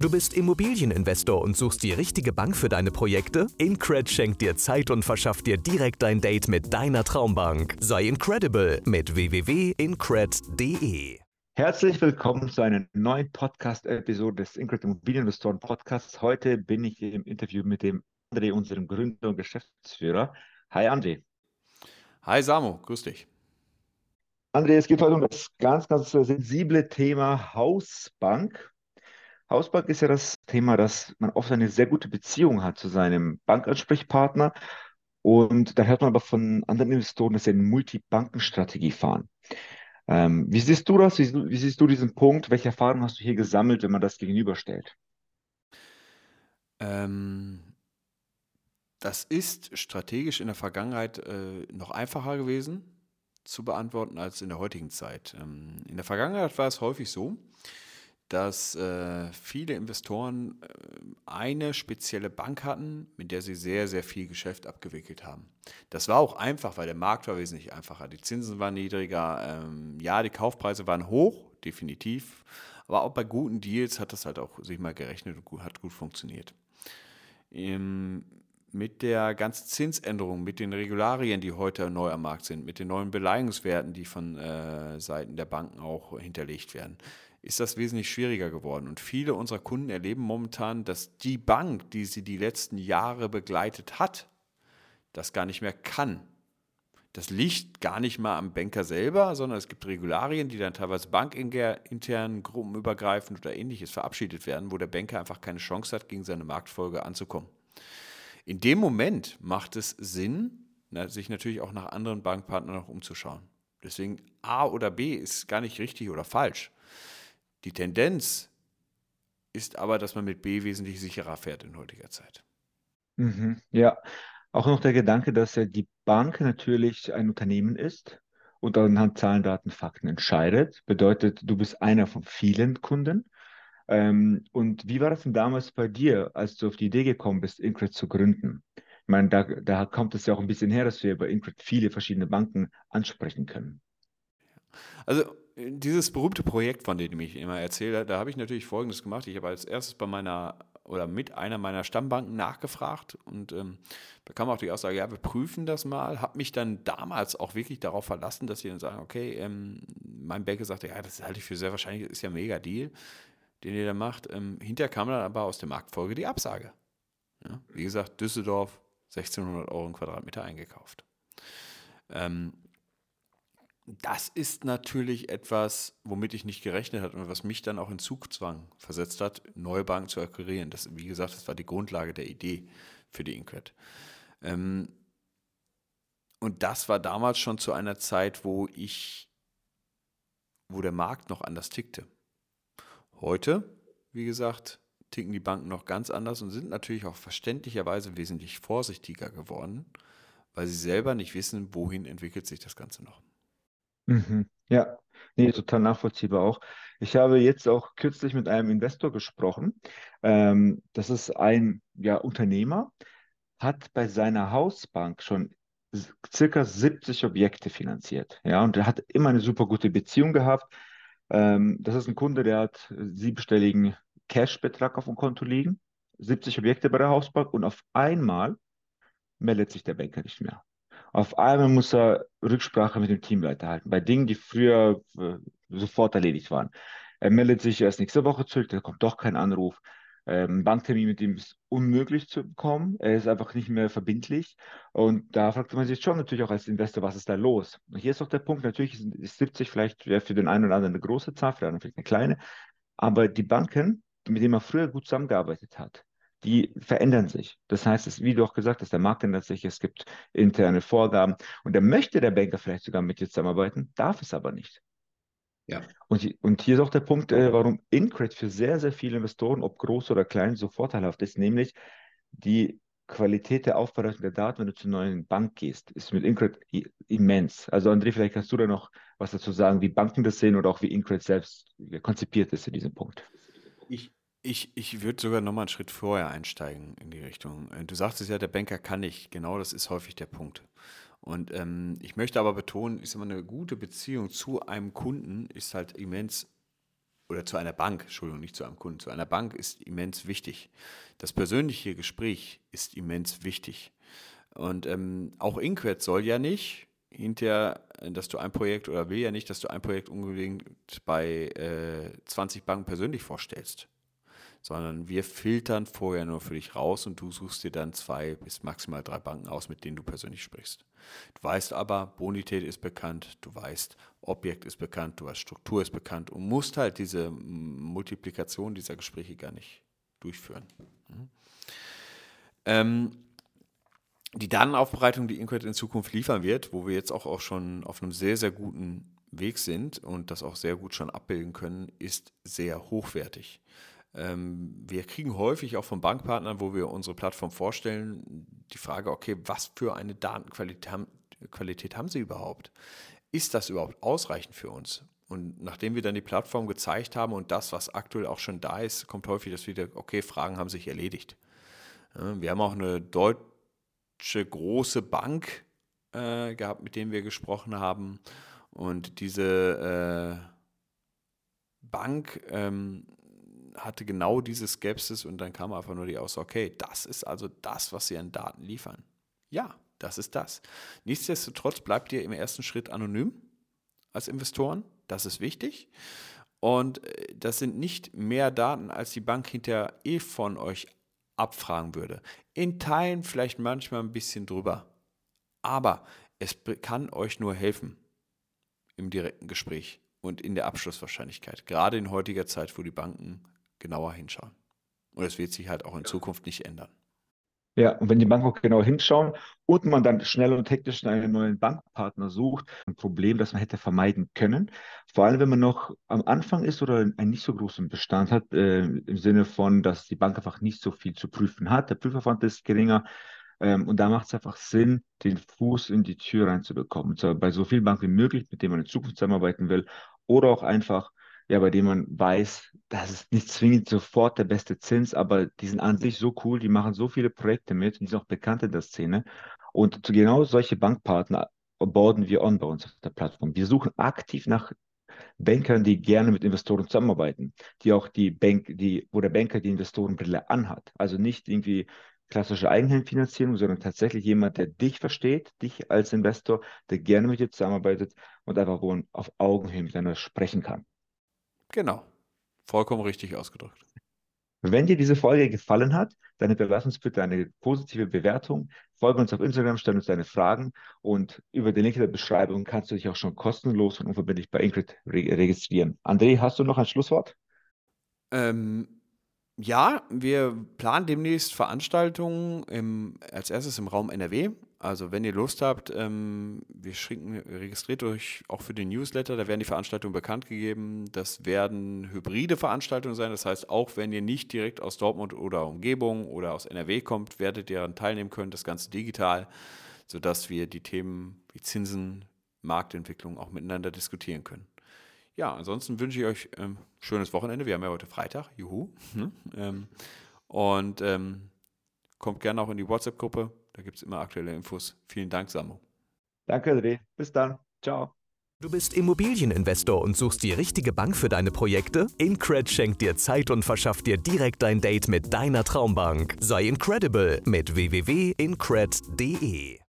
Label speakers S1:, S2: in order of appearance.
S1: Du bist Immobilieninvestor und suchst die richtige Bank für deine Projekte? Incred schenkt dir Zeit und verschafft dir direkt ein Date mit deiner Traumbank. Sei incredible mit www.incred.de.
S2: Herzlich willkommen zu einer neuen Podcast-Episode des Incred Immobilieninvestoren Podcasts. Heute bin ich im Interview mit dem André, unserem Gründer und Geschäftsführer. Hi André.
S3: Hi Samo, grüß dich.
S2: André, es geht heute um das ganz, ganz sensible Thema Hausbank. Hausbank ist ja das Thema, dass man oft eine sehr gute Beziehung hat zu seinem Bankansprechpartner. Und da hört man aber von anderen Investoren, dass sie eine Multibankenstrategie fahren. Ähm, wie siehst du das? Wie, wie, siehst du diesen Punkt? Welche Erfahrungen hast du hier gesammelt, wenn man das gegenüberstellt?
S3: Ähm, das ist strategisch in der Vergangenheit äh, noch einfacher gewesen zu beantworten als in der heutigen Zeit. Ähm, in der Vergangenheit war es häufig so, dass äh, viele Investoren äh, eine spezielle Bank hatten, mit der sie sehr, sehr viel Geschäft abgewickelt haben. Das war auch einfach, weil der Markt war wesentlich einfacher. Die Zinsen waren niedriger, ähm, ja, die Kaufpreise waren hoch, definitiv, aber auch bei guten Deals hat das halt auch sich mal gerechnet und gut, hat gut funktioniert. Ähm, mit der ganzen Zinsänderung, mit den Regularien, die heute neu am Markt sind, mit den neuen Beleihungswerten, die von äh, Seiten der Banken auch hinterlegt werden, ist das wesentlich schwieriger geworden. Und viele unserer Kunden erleben momentan, dass die Bank, die sie die letzten Jahre begleitet hat, das gar nicht mehr kann. Das liegt gar nicht mal am Banker selber, sondern es gibt Regularien, die dann teilweise bankintern, gruppenübergreifend oder ähnliches verabschiedet werden, wo der Banker einfach keine Chance hat, gegen seine Marktfolge anzukommen. In dem Moment macht es Sinn, sich natürlich auch nach anderen Bankpartnern noch umzuschauen. Deswegen A oder B ist gar nicht richtig oder falsch. Die Tendenz ist aber, dass man mit B wesentlich sicherer fährt in heutiger Zeit.
S2: Mhm, ja, auch noch der Gedanke, dass ja die Bank natürlich ein Unternehmen ist und anhand Zahlen, Daten, Fakten entscheidet. Bedeutet, du bist einer von vielen Kunden. Ähm, und wie war das denn damals bei dir, als du auf die Idee gekommen bist, Incred zu gründen? Ich meine, da, da kommt es ja auch ein bisschen her, dass wir bei Incred viele verschiedene Banken ansprechen können.
S3: Also dieses berühmte Projekt, von dem ich immer erzähle, da habe ich natürlich Folgendes gemacht. Ich habe als erstes bei meiner oder mit einer meiner Stammbanken nachgefragt und ähm, da kam auch die Aussage, ja, wir prüfen das mal. Habe mich dann damals auch wirklich darauf verlassen, dass sie dann sagen, okay, ähm, mein Banker sagte, ja, das halte ich für sehr wahrscheinlich, ist ja ein mega Deal, den ihr da macht. Ähm, hinterher kam dann aber aus der Marktfolge die Absage. Ja, wie gesagt, Düsseldorf 1600 Euro im Quadratmeter eingekauft. Ähm, das ist natürlich etwas, womit ich nicht gerechnet habe und was mich dann auch in Zugzwang versetzt hat, neue Banken zu akquirieren. Das, wie gesagt, das war die Grundlage der Idee für die Inquet. Ähm, und das war damals schon zu einer Zeit, wo ich, wo der Markt noch anders tickte. Heute, wie gesagt, ticken die Banken noch ganz anders und sind natürlich auch verständlicherweise wesentlich vorsichtiger geworden, weil sie selber nicht wissen, wohin entwickelt sich das Ganze noch.
S2: Mhm. Ja, nee, total nachvollziehbar auch. Ich habe jetzt auch kürzlich mit einem Investor gesprochen. Ähm, das ist ein ja, Unternehmer, hat bei seiner Hausbank schon circa 70 Objekte finanziert. Ja, und er hat immer eine super gute Beziehung gehabt. Ähm, das ist ein Kunde, der hat siebenstelligen Cash-Betrag auf dem Konto liegen, 70 Objekte bei der Hausbank und auf einmal meldet sich der Banker nicht mehr. Auf einmal muss er Rücksprache mit dem Teamleiter halten, bei Dingen, die früher äh, sofort erledigt waren. Er meldet sich erst nächste Woche zurück, da kommt doch kein Anruf. Ähm, Banktermin mit ihm ist unmöglich zu bekommen. Er ist einfach nicht mehr verbindlich. Und da fragt man sich schon natürlich auch als Investor, was ist da los? Und hier ist auch der Punkt, natürlich ist 70 vielleicht für den einen oder anderen eine große Zahl, für den anderen vielleicht eine kleine. Aber die Banken, mit denen man früher gut zusammengearbeitet hat, die verändern sich. Das heißt, es, wie du auch gesagt hast, der Markt ändert sich, es gibt interne Vorgaben und da möchte der Banker vielleicht sogar mit dir zusammenarbeiten, darf es aber nicht. Ja. Und, und hier ist auch der Punkt, äh, warum Incred für sehr, sehr viele Investoren, ob groß oder klein, so vorteilhaft ist, nämlich die Qualität der Aufbereitung der Daten, wenn du zur neuen Bank gehst, ist mit Incred immens. Also André, vielleicht kannst du da noch was dazu sagen, wie Banken das sehen oder auch wie Incred selbst konzipiert ist in diesem Punkt.
S3: Ich, ich, ich würde sogar noch mal einen Schritt vorher einsteigen in die Richtung. Äh, du sagtest ja, der Banker kann nicht. Genau das ist häufig der Punkt. Und ähm, ich möchte aber betonen, ist immer eine gute Beziehung zu einem Kunden ist halt immens oder zu einer Bank, Entschuldigung, nicht zu einem Kunden, zu einer Bank ist immens wichtig. Das persönliche Gespräch ist immens wichtig. Und ähm, auch Inquet soll ja nicht hinterher, dass du ein Projekt oder will ja nicht, dass du ein Projekt unbedingt bei äh, 20 Banken persönlich vorstellst sondern wir filtern vorher nur für dich raus und du suchst dir dann zwei bis maximal drei Banken aus, mit denen du persönlich sprichst. Du weißt aber, Bonität ist bekannt, du weißt, Objekt ist bekannt, du weißt, Struktur ist bekannt und musst halt diese Multiplikation dieser Gespräche gar nicht durchführen. Mhm. Ähm, die Datenaufbereitung, die Inquet in Zukunft liefern wird, wo wir jetzt auch, auch schon auf einem sehr, sehr guten Weg sind und das auch sehr gut schon abbilden können, ist sehr hochwertig. Ähm, wir kriegen häufig auch von Bankpartnern, wo wir unsere Plattform vorstellen, die Frage, okay, was für eine Datenqualität haben, sie überhaupt? Ist das überhaupt ausreichend für uns? Und nachdem wir dann die Plattform gezeigt haben und das, was aktuell auch schon da ist, kommt häufig das wieder, okay, Fragen haben sich erledigt. wir haben auch eine deutsche große Bank äh, gehabt, mit denen wir gesprochen haben. Und diese äh, Bank ähm, hatte genau diese Skepsis und dann kam einfach nur die Aussage, okay, das ist also das, was sie an Daten liefern. Ja, das ist das. Nichtsdestotrotz bleibt ihr im ersten Schritt anonym als Investoren. Das ist wichtig. Und äh, das sind nicht mehr Daten, als die Bank hinterher eh von euch abfragen würde. In Teilen vielleicht manchmal ein bisschen drüber. Aber es kann euch nur helfen im direkten Gespräch und in der Abschlusswahrscheinlichkeit. Gerade in heutiger Zeit, wo die Banken genauer hinschauen. Und das wird sich halt auch in Zukunft nicht ändern.
S2: Ja, und wenn die Banken auch genau hinschauen und man dann schnell und hektisch einen neuen Bankpartner sucht, ein Problem, das man hätte vermeiden können. Vor allem, wenn man noch am Anfang ist oder einen nicht so großen Bestand hat, äh, im Sinne von, dass die Bank einfach nicht so viel zu prüfen hat. Der Prüfaufwand ist geringer. Ähm, und da macht es einfach Sinn, den Fuß in die Tür reinzubekommen. Und zwar bei so vielen Banken wie möglich, mit denen man in Zukunft zusammenarbeiten will. Oder auch einfach ja, bei dem man weiß, das ist nicht zwingend sofort der beste Zins, aber die sind an sich so cool, die machen so viele Projekte mit die sind auch bekannt in der Szene. Und genau solche Bankpartner bauen wir on bei uns auf der Plattform. Wir suchen aktiv nach Bankern, die gerne mit Investoren zusammenarbeiten, die auch die Bank, die, wo der Banker die Investorenbrille anhat. Also nicht irgendwie klassische Eigenheimfinanzierung, sondern tatsächlich jemand, der dich versteht, dich als Investor, der gerne mit dir zusammenarbeitet und einfach wo man auf Augenhöhe miteinander sprechen kann.
S3: Genau. Vollkommen richtig ausgedrückt.
S2: Wenn dir diese Folge gefallen hat, dann hinterlass uns bitte eine positive Bewertung. Folge uns auf Instagram, stell uns deine Fragen und über den Link in der Beschreibung kannst du dich auch schon kostenlos und unverbindlich bei Ingrid registrieren. André, hast du noch ein Schlusswort?
S3: Ähm, ja, wir planen demnächst Veranstaltungen im, als erstes im Raum NRW. Also wenn ihr Lust habt, ähm, wir schicken, registriert euch auch für den Newsletter, da werden die Veranstaltungen bekannt gegeben. Das werden hybride Veranstaltungen sein. Das heißt, auch wenn ihr nicht direkt aus Dortmund oder Umgebung oder aus NRW kommt, werdet ihr daran teilnehmen können, das Ganze digital, sodass wir die Themen wie Zinsen, Marktentwicklung auch miteinander diskutieren können. Ja, ansonsten wünsche ich euch ein ähm, schönes Wochenende. Wir haben ja heute Freitag, juhu. Ne? ähm, und ähm, kommt gerne auch in die WhatsApp-Gruppe da gibt es immer aktuelle Infos. Vielen Dank, Samu.
S2: Danke, André. Bis dann. Ciao.
S1: Du bist Immobilieninvestor und suchst die richtige Bank für deine Projekte? Incred schenkt dir Zeit und verschafft dir direkt ein Date mit deiner Traumbank. Sei incredible mit www.incred.de.